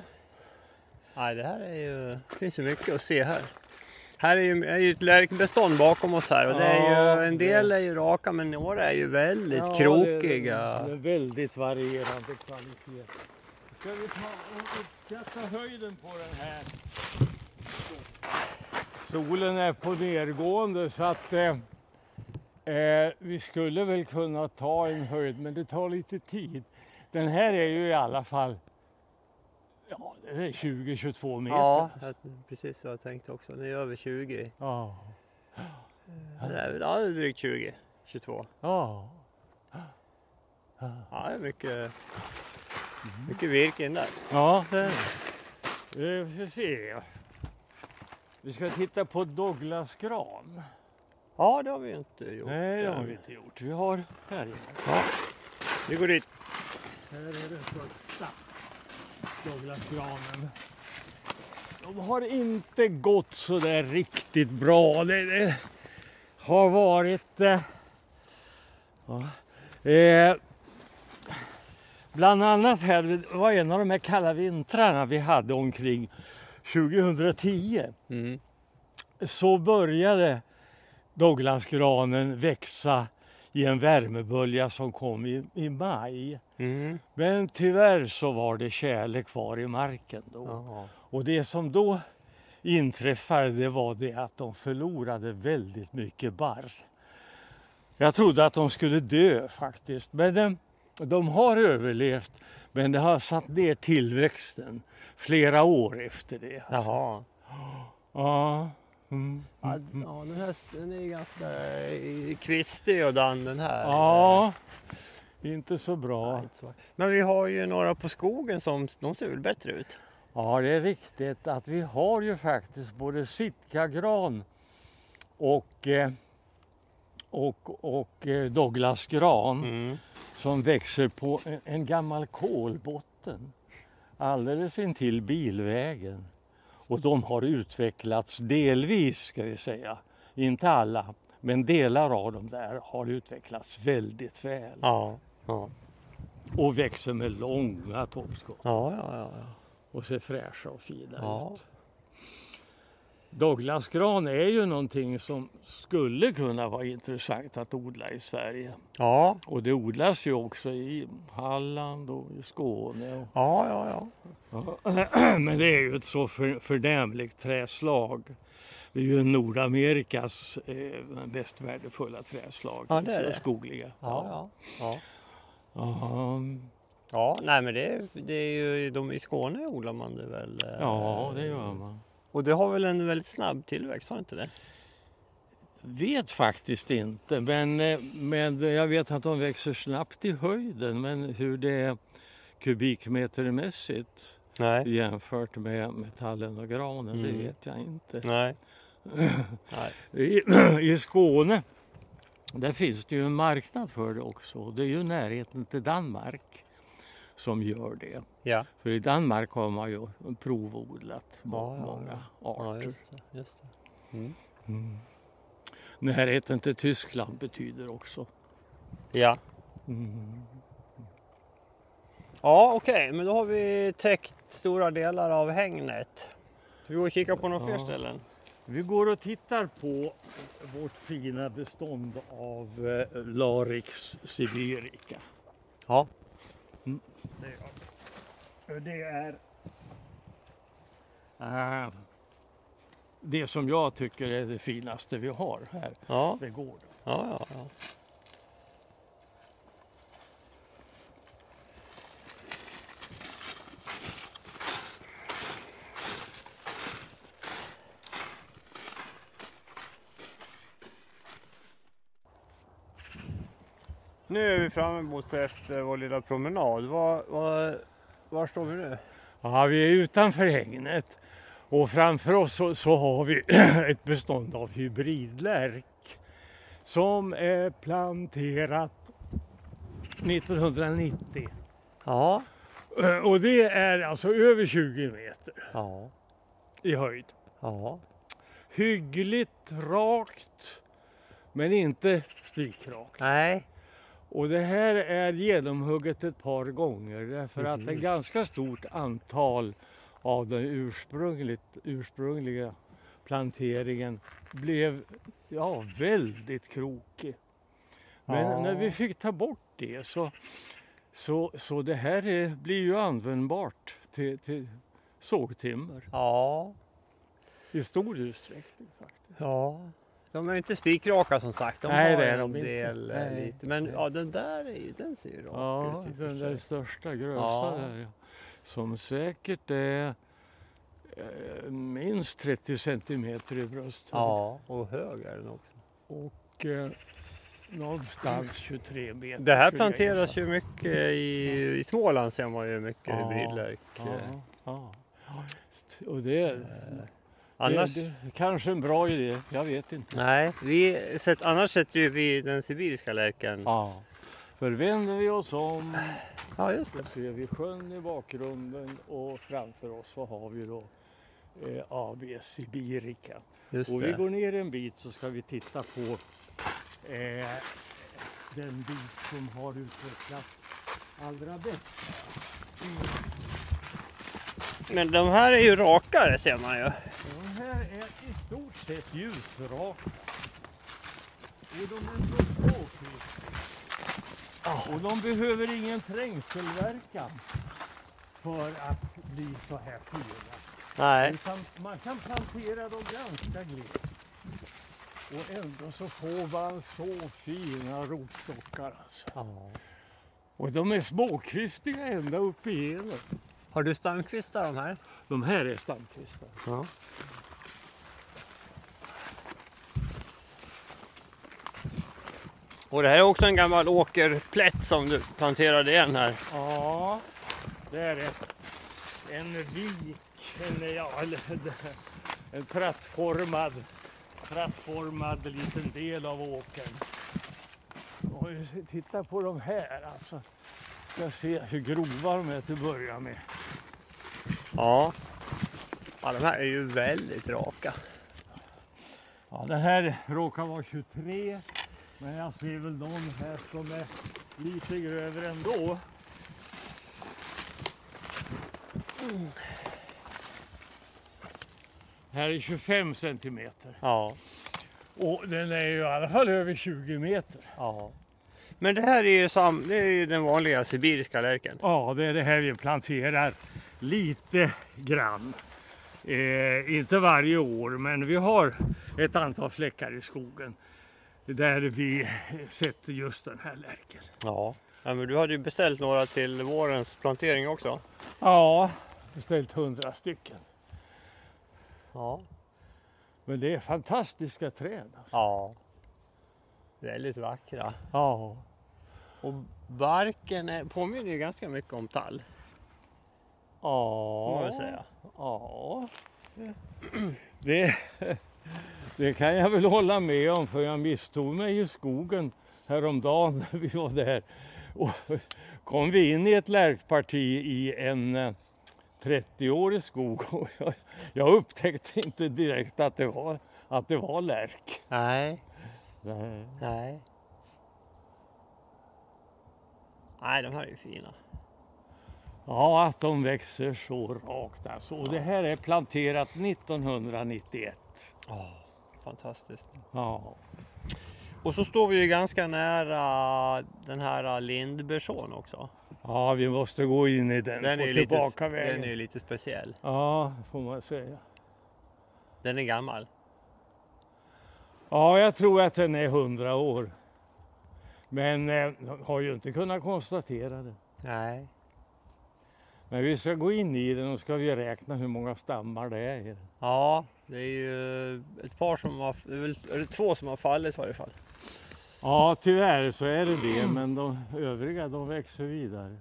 Nej, det här är ju... Det finns ju mycket att se här. Här är ju, är ju ett lärkbestånd bakom oss här och det är ju, en del är ju raka men några är ju väldigt Ja, krokiga. Det, det är väldigt varierande kvalitet. Ska vi ta och uppskatta höjden på den här? Solen är på nedgående så att eh, eh, vi skulle väl kunna ta en höjd men det tar lite tid. Den här är ju i alla fall ja, den är 20-22 meter. Ja, jag- precis vad jag tänkte också. Det är över 20. ja. Det är, ja, det är drygt 20. 22. ja. Ja, det är mycket, mycket virke in där. Ja, det är det. Vi får se. Vi ska titta på Douglasgran. Ja, det har vi inte gjort. Nej, det har än. vi inte gjort. Vi har här inne. Vi går dit. Här är den första Douglasgranen. De har inte gått så där riktigt bra. Det, det har varit... Eh, ja, eh, bland annat här, det var en av de här kalla vintrarna vi hade omkring 2010 Mm. så började Douglasgranen växa i en värmebölja som kom i, i maj. Mm. Men tyvärr så var det tjäle kvar i marken då. Ja. Och det som då inträffade det var det att de förlorade väldigt mycket barr. Jag trodde att de skulle dö faktiskt. Men de, de har överlevt. Men det har satt ner tillväxten flera år efter det. Jaha. Ja. Mm. Ja, ja, den här den är ganska eh, kvistig och dan den här. Ja, inte så bra. inte så. Men vi har ju några på skogen som de ser väl bättre ut? Ja, det är riktigt att vi har ju faktiskt både sitkagran och, eh, och, och eh, Douglasgran Mm. som växer på en gammal kolbotten alldeles intill bilvägen. Och de har utvecklats delvis, ska vi säga. Inte alla, men delar av dem där har utvecklats väldigt väl. Ja. Ja. Och växer med långa toppskott Ja, ja, ja. och ser fräscha och fina ut. Douglasgran är ju någonting som skulle kunna vara intressant att odla i Sverige. Ja, Och det odlas ju också i Halland och i Skåne. Och ja, ja. ja. Men det är ju ett så för, förnämligt träslag. Det är ju Nordamerikas eh, mest värdefulla träslag. Ja, det är det. Skogliga. Ja, ja. ja. Ja. Ja, nej men det, det är ju, de, i Skåne odlar man det väl? eh, ja, det gör man. Och det har väl en väldigt snabb tillväxt, har det inte det? Vet faktiskt inte, men, eh, men jag vet att de växer snabbt i höjden. Men hur det är kubikmetermässigt Nej. jämfört med metallen och granen, det Mm. vet jag inte. Nej. I, I Skåne där finns det ju en marknad för det också. Det är ju närheten till Danmark som gör det. Ja. För i Danmark har man ju provodlat må- Ja, ja, många ja, arter. just det. Just det. Mm. Mm. Närheten till Tyskland betyder också. Ja, Mm. ja okej, men då har vi täckt stora delar av hängnet. Ska vi gå och kika på några fler Ja. ställen? Vi går och tittar på vårt fina bestånd av eh, Larix sibirica. Ja. Det är, det är eh, det som jag tycker är det finaste vi har här Ja, vid gården. ja, ja. ja. Nu är vi framme mot efter vår lilla promenad. Var, var, var står vi nu? Ja, vi är utanför hängnet och framför oss så, så har vi ett bestånd av hybridlärk som är planterat 1990. Ja. Eh, Och det är alltså över 20 meter Ja. i höjd. Ja. Hyggligt rakt men inte spikrakt. Nej. Och det här är genomhugget ett par gånger därför att ett ganska stort antal av den ursprungligt, ursprungliga planteringen blev ja, väldigt krokig. Men Ja. när vi fick ta bort det så, så, så det här är, blir ju användbart till, till sågtimmer Ja. i stor utsträckning faktiskt. Ja. De är inte spikraka som sagt. De Nej, har det är en de inte. del eh, Nej. lite. Men ja, den där är, ju- den ser ju rak Ja, ut. för den där största, grövsta Ja. där ja. Som säkert är eh, minst 30 centimeter i bröstet. Ja, och hög är den också. Och eh, någonstans 23 meter. Det här planteras ju mycket i, i Småland ser man ju mycket Ja, hybridlök. Ja, ja. Och det är, Annars, det, det kanske en bra idé, jag vet inte. nej, vi sett, annars sätter ju vi den sibiriska lärken. Ja. För vänder vi oss om Ja, just så ser vi sjön i bakgrunden och framför oss så har vi då eh, AB Sibirica. Just Och vi det. går ner en bit så ska vi titta på eh, den bit som har utvecklats allra bäst. Men de här är ju rakare ser man ju. De här är i stort sett ljusraka. Och de är så tvåkvistiga. Och de behöver ingen trängselverkan för att bli så här fina. Nej. Man kan plantera dem ganska glest. Och ändå så får man så fina rotstockar alltså. Ja. Och de är småkvistiga ända upp igenom. Har du stamkvistar de här? De här är stamkvistar. Ja. Och det här är också en gammal åkerplätt som du planterade igen här. Ja, det är det. En vik, en, ja, eller, en trattformad, trattformad liten del av åkern. Och titta på de här alltså. Ska se hur grova de är till att börja med. Ja. Ja, de här är ju väldigt raka. Ja, det här råkar vara 23. Men jag ser väl någon här som är lite grövre ändå. Här är 25 centimeter. Ja. Och den är ju i alla fall över 20 meter. ja. Men det här är ju, sam, det är ju den vanliga sibiriska lärken. Ja, det är det här vi planterar lite grann. Eh, inte varje år, men vi har ett antal fläckar i skogen där vi sätter just den här lärken. Ja. ja. Men du hade ju beställt några till vårens plantering också. Ja, beställt hundra stycken. Ja. Men det är fantastiska träd. Alltså. Ja. Väldigt vackra. Ja. Och barken är, påminner ju ganska mycket om tall. Får man väl Ja. säga. Ja. Det, det kan jag väl hålla med om för jag misstog mig i skogen häromdagen när vi var där. Och kom vi in i ett lärkparti i en eh, 30-årig skog och jag, jag upptäckte inte direkt att det var, att det var lärk. Nej. Nej. Nej. Nej, de här är ju fina. Ja, att de växer så rakt alltså. Och det här är planterat 1991. Ja, fantastiskt. Ja. Och så står vi ju ganska nära den här Lindbergsån också. ja, vi måste gå in i den, Den på lite, tillbaka vägen. den är ju lite speciell. Ja, får man säga. Den är gammal. Ja, jag tror att den är 100 år. Men eh, har ju inte kunnat konstatera det. Nej. Men vi ska gå in i den och ska vi räkna hur många stammar det är. i den. Ja, det är ju ett par som har, det två som har fallit i varje fall. Ja, tyvärr så är det det, men de övriga de växer vidare.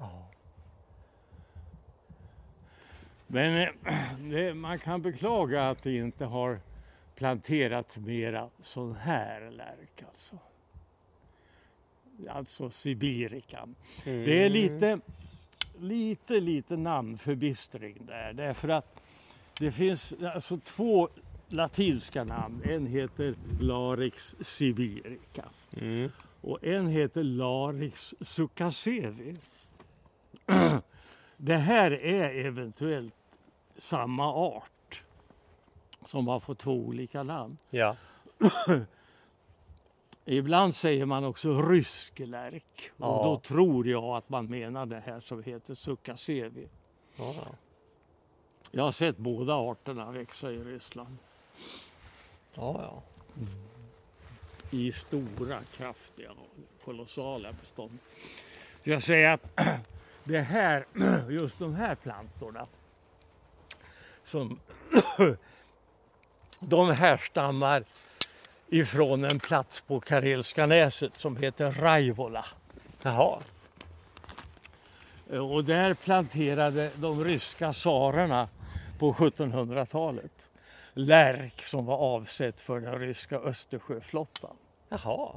Men eh, det, man kan beklaga att det inte har planterats mera sån här lärk alltså. Alltså sibirikan. Det är lite, lite, lite namnförbistring där. Därför att det finns alltså två latinska namn. En heter Larix sibirica Mm. och en heter Larix succasevi. Det här är eventuellt samma art som har fått två olika namn. Ja. Ibland säger man också rysk lärk och Ja. då tror jag att man menar det här som heter succasevi. Ja. Jag har sett båda arterna växa i Ryssland Ja, ja. i stora, kraftiga, kolossala bestånd. Jag säger att det här, just de här plantorna som de härstammar ifrån en plats på Karelska näset som heter Raivola. Jaha. Och där planterade de ryska tsarerna på 1700-talet lärk som var avsett för den ryska Östersjöflottan. Jaha.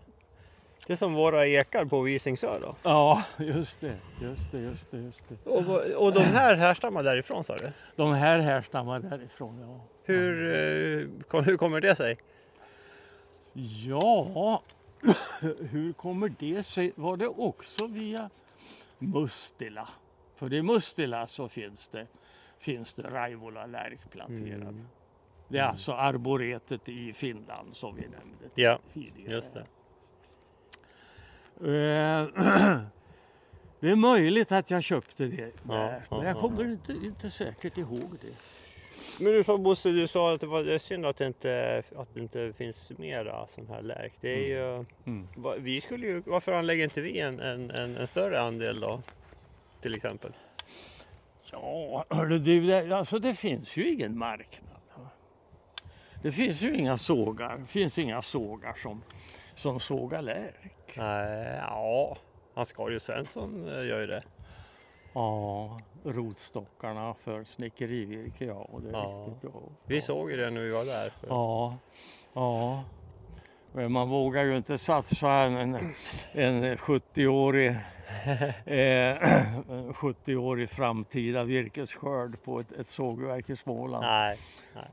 Det är som våra ekar på Visingsö då. Ja, just det, just det, just det, just det. Och, och de här härstammar därifrån sa du? De här härstammar därifrån, ja. Hur, eh, hur kommer det sig? Ja, hur kommer det sig? Var det också via Mustila? För i Mustila så finns det, finns det Raivola lärk planterad. Det är alltså arboretet i Finland som vi nämnde Ja, tidigare. just det. Eh, Det är möjligt att jag köpte det där, Ja, men jag ja, kommer inte, inte säkert ihåg det. Men du sa Bosse, du sa att det var synd att det inte, att det inte finns mera sån här lärk. Det är ju, Mm. va- vi skulle ju, varför anlägger inte vi en, en, en, en större andel då? Till exempel. Ja, det, alltså det finns ju ingen marknad. Det finns ju inga sågar, det finns inga sågar som, som sågar lärk. Nej, ja, han Skario Svensson eh, gör ju det. Ja, rotstockarna för snickerivirke, ja. Och det är Ja. riktigt bra. Vi såg ju det när vi var där. För. Ja, ja. Men man vågar ju inte satsa en, en, en 70-årig eh, en 70-årig framtida virkesskörd på ett, ett sågverk i Småland. Nej, nej.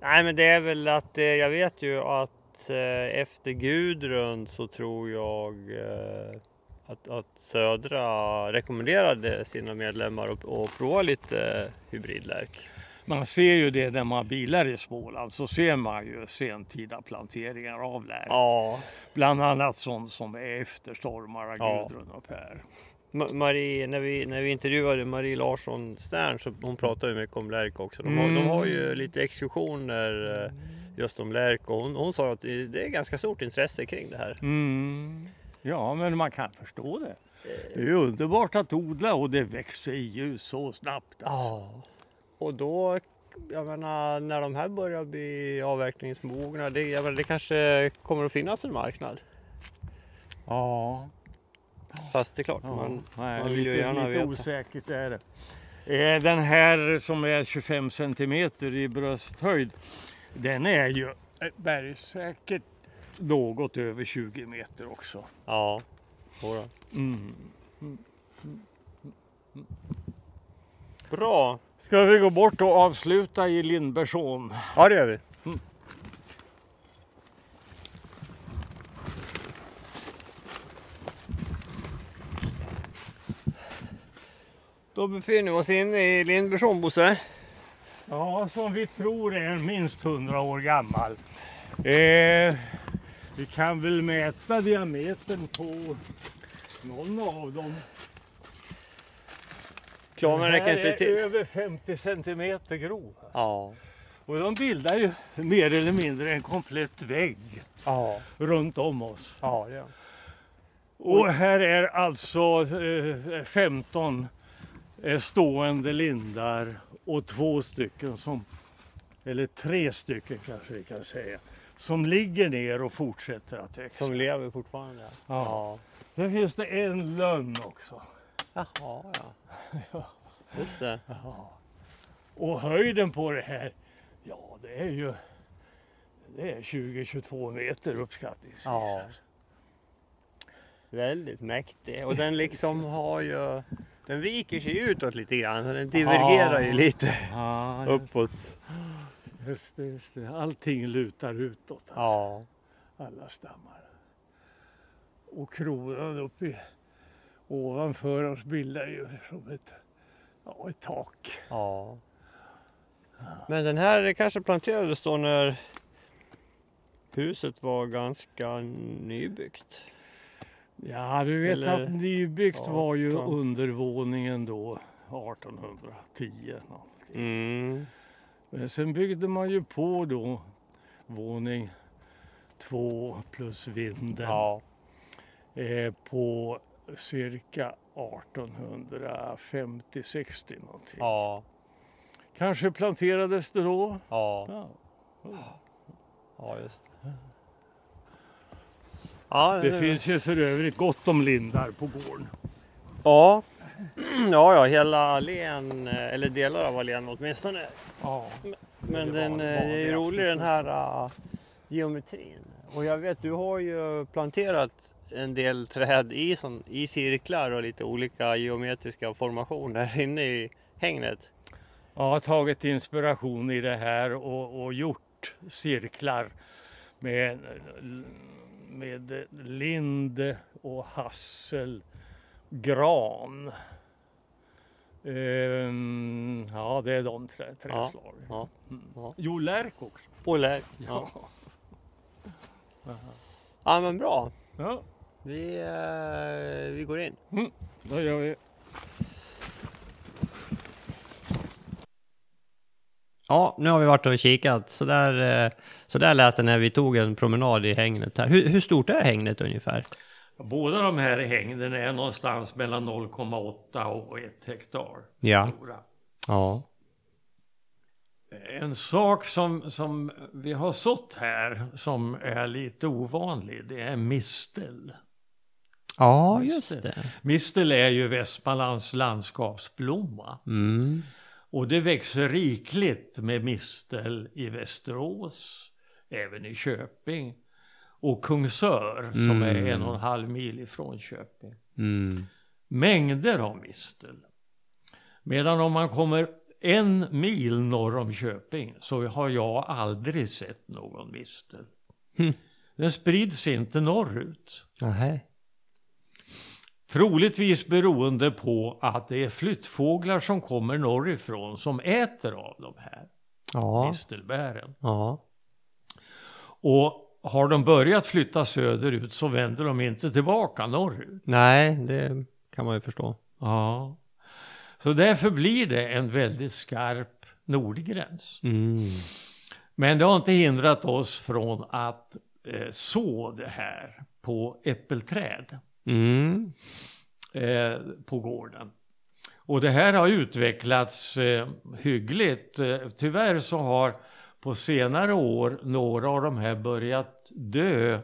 nej, men det är väl att eh, jag vet ju att eh, efter Gudrun så tror jag eh, att, att Södra rekommenderade sina medlemmar att, att prova lite hybridlärk. Man ser ju det när man bilar i Småland så ser man ju sentida planteringar av lärk. Ja, Bland annat sånt som är efter stormarna Ja. Gudrun och Per. Ma- Marie, när vi, när vi intervjuade Marie Larsson Stern så hon pratade ju mycket om lärk också. De har, de har ju lite exkursioner eh, just om lärk och hon, hon sa att det det är ganska stort intresse kring det här. Mm. Ja, men man kan förstå det. Det är underbart att odla och det växer ju så snabbt. Alltså. Ja. Och då, jag menar, när de här börjar bli avverkningsmogna, det, jag menar, det kanske kommer att finnas en marknad. Ja. Fast det är klart, Ja, man, nej, man vill ju lite, gärna lite veta. osäkert är det. Eh, Den här som är 25 centimeter i brösthöjd, den är ju eh, bergsäkert något över 20 meter också. ja. jodå. Mm. Bra! Ska vi gå bort och avsluta i Lindbergsån? Ja, det gör vi. Då befinner vi oss inne i Lindbergsån, Bosse. Ja, som vi tror är minst 100 år gammal. Eh, vi kan väl mäta diametern på någon av dem. Klaven Den räcker inte är till. över 50 centimeter grov. Ja. Och de bildar ju mer eller mindre en komplett vägg Ja. runt om oss. Ja, gör Och här är alltså eh, 15 eh, stående lindar och två stycken som, eller tre stycken kanske vi kan säga, som ligger ner och fortsätter att växa. Som lever fortfarande. Ja. Sen finns det en lönn också. Jaha, ja. Just det. Och höjden på det här, ja det är ju det är 20-22 meter uppskattningsvis. Ja. Väldigt mäktig. Och den liksom har ju... Den viker sig utåt lite grann. Den divergerar ju Ja. lite Ja, uppåt. Just, det, just det. Allting lutar utåt. Alltså. Ja. alla stammar. Och kronan uppe ovanför oss bildar ju som ett, ja, ett tak. ja. Men den här kanske planterades då när huset var ganska nybyggt. Ja, du vet Eller- att nybyggt Ja, var ju undervåningen då 1810. Någonting. Mm. Men sen byggde man ju på då våning två plus vinden Ja. eh, på cirka 1850-60 någonting. Ja. Kanske planterades det då? Ja. Ja. Ja, just det. Ja, Det finns ju för övrigt gott om lindar på gården. Ja. Ja, ja, hela allén, eh, eller delar av allén åtminstone. Ja. Men Det den eh, det är ju vanligaste rolig den här uh, geometrin. Och jag vet, du har ju planterat en del träd i, sån, i cirklar och lite olika geometriska formationer inne i hängnet. Jag har tagit inspiration i det här och, och gjort cirklar med, med lind och hassel, gran. Ehm, ja, det är de trä, träslagen. Ja. Mm. ja. Jo, lärk också. Och lärk. Ja. ja, men bra. ja, Vi, eh, vi går in. då gör vi. Ja, nu har vi varit och kikat. Så där, eh, så där lät det när vi tog en promenad i hängnet här. Hur, hur stort är hängnet ungefär? Båda de här hängden är någonstans mellan 0,8 och 1 hektar Ja. stora. Ja. En sak som, som vi har sått här som är lite ovanlig, det är mistel. Ja, Just just det. Mistel är ju Västmanlands landskapsblomma. Mm. Och det växer rikligt med mistel i Västerås, även i Köping. Och Kungsör som Mm. är en och en halv mil ifrån Köping. Mm. Mängder av mistel. Medan om man kommer en mil norr om Köping så har jag aldrig sett någon mistel. Hm. Den sprids inte norrut. Nej. Troligtvis beroende på att det är flyttfåglar som kommer norrifrån som äter av de här Ja. mistelbären. Ja. Och har de börjat flytta söderut så vänder de inte tillbaka norrut. Nej, det kan man ju förstå. Ja. Så därför blir det en väldigt skarp nordgräns. Mm. Men det har inte hindrat oss från att eh, så det här på äppelträd Mm. eh, på gården. Och det här har utvecklats eh, hyggligt. Eh, tyvärr så har på senare år några av de här börjat dö.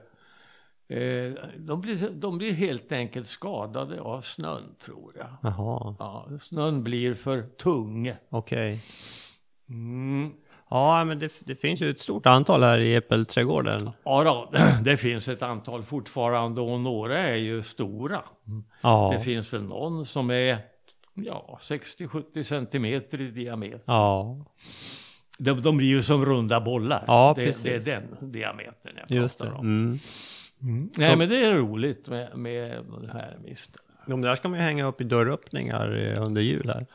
Eh, de, blir, de blir helt enkelt skadade av snön tror jag. Jaha, Ja, snön blir för tung. okej. Mm. Ja, men det, det finns ju ett stort antal här i äppelträdgården. Ja, då, det finns ett antal fortfarande och några är ju stora. Ja. Det finns väl någon som är ja, 60-70 centimeter i diameter. Ja, De, de blir ju som runda bollar. Ja, det, precis. det är den diametern jag just det. pratar om. Mm. Nej, men det är roligt med, med den här misten. De där ska man ju hänga upp i dörröppningar eh, under jul här.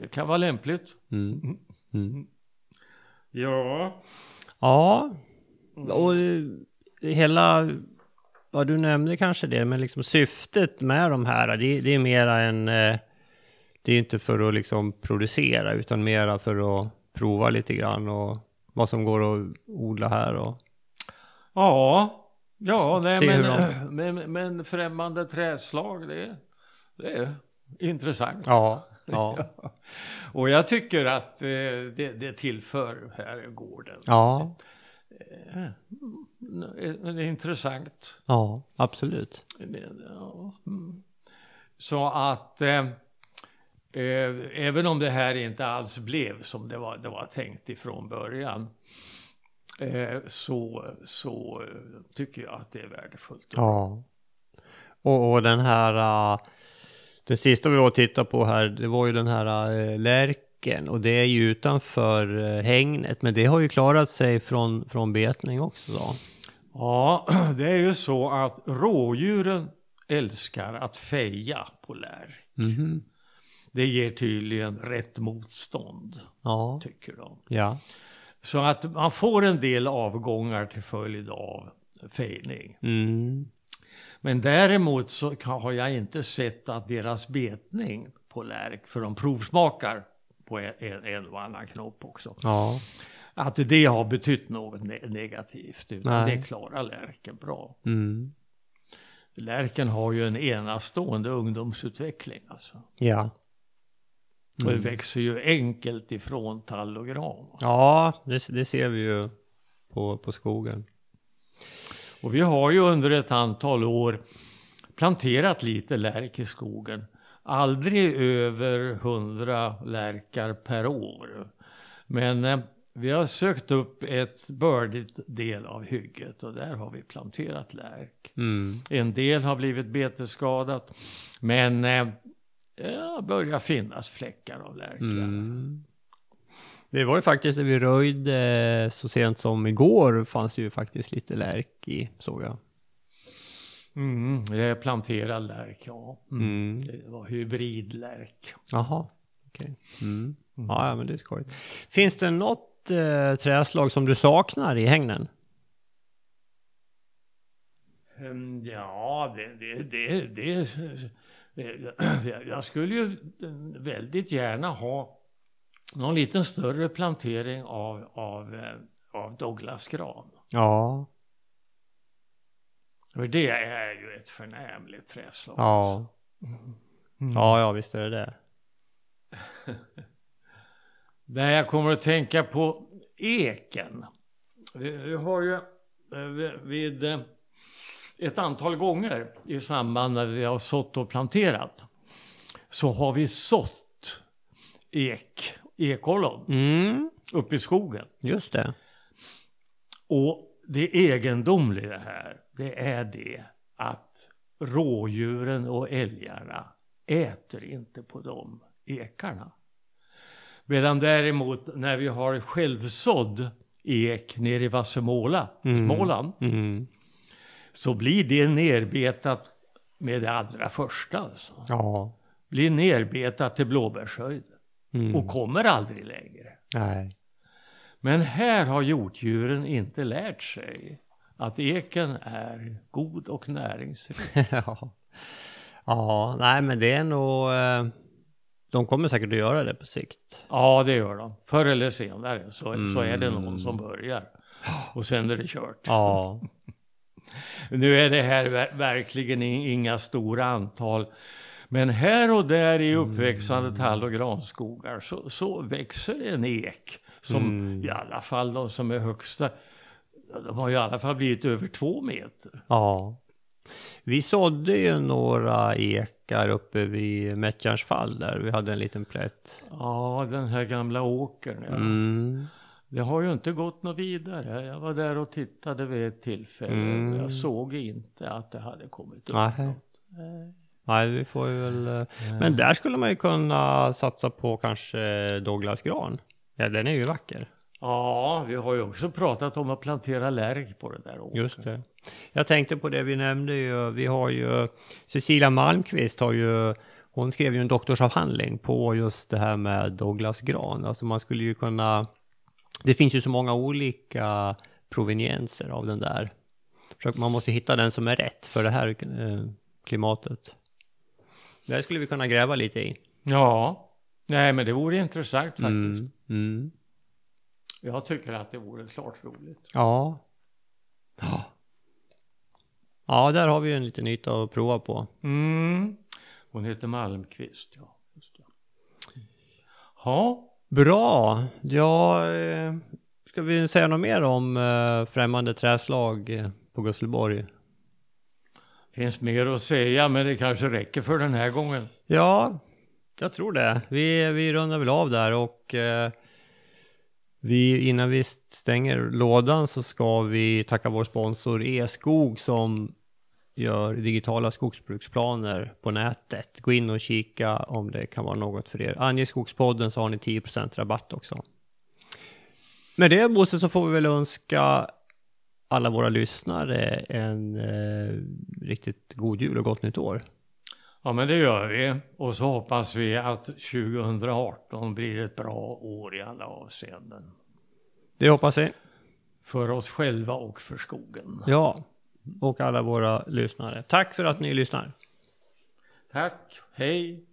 Det kan vara lämpligt. Mm. Mm. Ja. Ja, och eh, hela, vad du nämnde kanske det, men liksom syftet med de här, det, det är mera en, eh, det är inte för att liksom producera, utan mera för att prova lite grann och vad som går att odla här och Ja, ja nej, men, hur men, men främmande träslag, det, det är intressant. ja, ja, Och jag tycker att eh, det, det tillför här gården. ja, Eh, Det är intressant. ja, absolut. Ja, mm. Så att eh, eh, även om det här inte alls blev som det var, det var tänkt ifrån början eh, så, så eh, tycker jag att det är värdefullt. Ja. Och, och den här, uh, det sista vi var och tittade på här, det var ju den här uh, lärken och det är ju utanför uh, hängnet, men det har ju klarat sig från, från betning också då. Ja, det är ju så att rådjuren älskar att feja på lär. Mhm. Det ger tydligen rätt motstånd, Ja, tycker de. ja. Så att man får en del avgångar till följd av fejning. Mm. Men däremot så har jag inte sett att deras betning på lärk, för de provsmakar på en, en, en och annan knopp också, Ja, att det har betytt något ne- negativt. Utan Nej. det klarar lärken bra. mm. Lärken har ju en enastående ungdomsutveckling alltså. ja. Och Mm. det växer ju enkelt ifrån tall och gran. Ja, det, det ser vi ju på, på skogen. Och vi har ju under ett antal år planterat lite lärk i skogen. Aldrig över hundra lärkar per år. Men eh, vi har sökt upp ett bördigt del av hygget och där har vi planterat lärk. Mm. En del har blivit betesskadat. Men eh, ja, börjar finnas fläckar av lärk. Mm. Det var ju faktiskt när vi röjde så sent som igår fanns det ju faktiskt lite lärk i, såg jag. Mm, det är planterad lärk, ja. Mm. Mm. Det var hybridlärk. Jaha, okej. Mm. Ja, ja, men det är skojigt. Finns det något eh, träslag som du saknar i hängnen? Mm, Ja, det, det, det, det jag skulle ju väldigt gärna ha någon liten större plantering av, av, eh, av Douglasgran. Ja, För det är ju ett förnämligt träslag. ja, Mm. ja, ja, visst är det det. Där jag kommer att tänka på eken. Vi, vi har ju eh, vid- eh, ett antal gånger i samband med att vi har sått och planterat så har vi sått ek, ekollon Mm, uppe i skogen. just det. Och det egendomliga här, det är det att rådjuren och älgarna äter inte på de ekarna. Medan däremot när vi har självsådd ek nere i Vassemåla, Mm. Småland, Mm. Så blir det nerbetat med det allra första. Alltså. Ja. Blir nerbetat till blåbärshöjd Mm. och kommer aldrig längre. Nej. Men här har hjortdjuren inte lärt sig att eken är god och näringsrik. ja. ja, nej men det är nog... eh, De kommer säkert att göra det på sikt. Ja, det gör de. Förr eller senare så, så är det någon Mm. som börjar. Och sen är det kört. Ja. Nu är det här ver- verkligen inga stora antal. Men här och där i uppväxande tall och granskogar så, så växer en ek. Som Mm. i alla fall de som är högsta, de har i alla fall blivit över två meter. Ja. Vi sådde ju några ekar uppe vid Mättjarns fall där. Vi hade en liten plätt. Ja, den här gamla åkern. Ja. Mm. Det har ju inte gått något vidare. Jag var där och tittade vid ett tillfälle. Mm. Jag såg inte att det hade kommit upp Nej. något. Nej. Nej, vi får ju väl... eh, Men där skulle man ju kunna satsa på kanske Douglas gran. Ja, den är ju vacker. Ja, vi har ju också pratat om att plantera lärk på det där åkern. Just det. Jag tänkte på det vi nämnde ju. Vi har ju Cecilia Malmqvist har ju hon skrev ju en doktorsavhandling på just det här med Douglas gran. Alltså man skulle ju kunna Det finns ju så många olika provenienser av den där. Man måste hitta den som är rätt för det här eh, klimatet. Det här skulle vi kunna gräva lite i. Ja, nej men det vore intressant faktiskt. Mm, mm. Jag tycker att det vore klart roligt. Ja. Ja. Ja, där har vi ju en liten yta att prova på. Mm. Hon heter Malmqvist, ja. Just det. Ja, Bra. Ja, eh, ska vi säga något mer om eh, främmande träslag eh, på Gusselborg? finns mer att säga men det kanske räcker för den här gången. Ja, jag tror det. Vi, vi rundar väl av där och eh, vi, innan vi stänger lådan så ska vi tacka vår sponsor E-skog som gör digitala skogsbruksplaner på nätet. Gå in och kika om det kan vara något för er. Ange Skogspodden så har ni 10% rabatt också. Med det Bosse så får vi väl önska alla våra lyssnare en eh, riktigt god jul och gott nytt år. Ja men det gör vi. Och så hoppas vi att 2018 blir ett bra år i alla avseenden. Det hoppas vi. För oss själva och för skogen. Ja, och alla våra lyssnare. Tack för att ni lyssnar. Tack, hej!